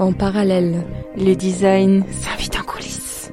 En parallèle, le design s'invite en coulisses.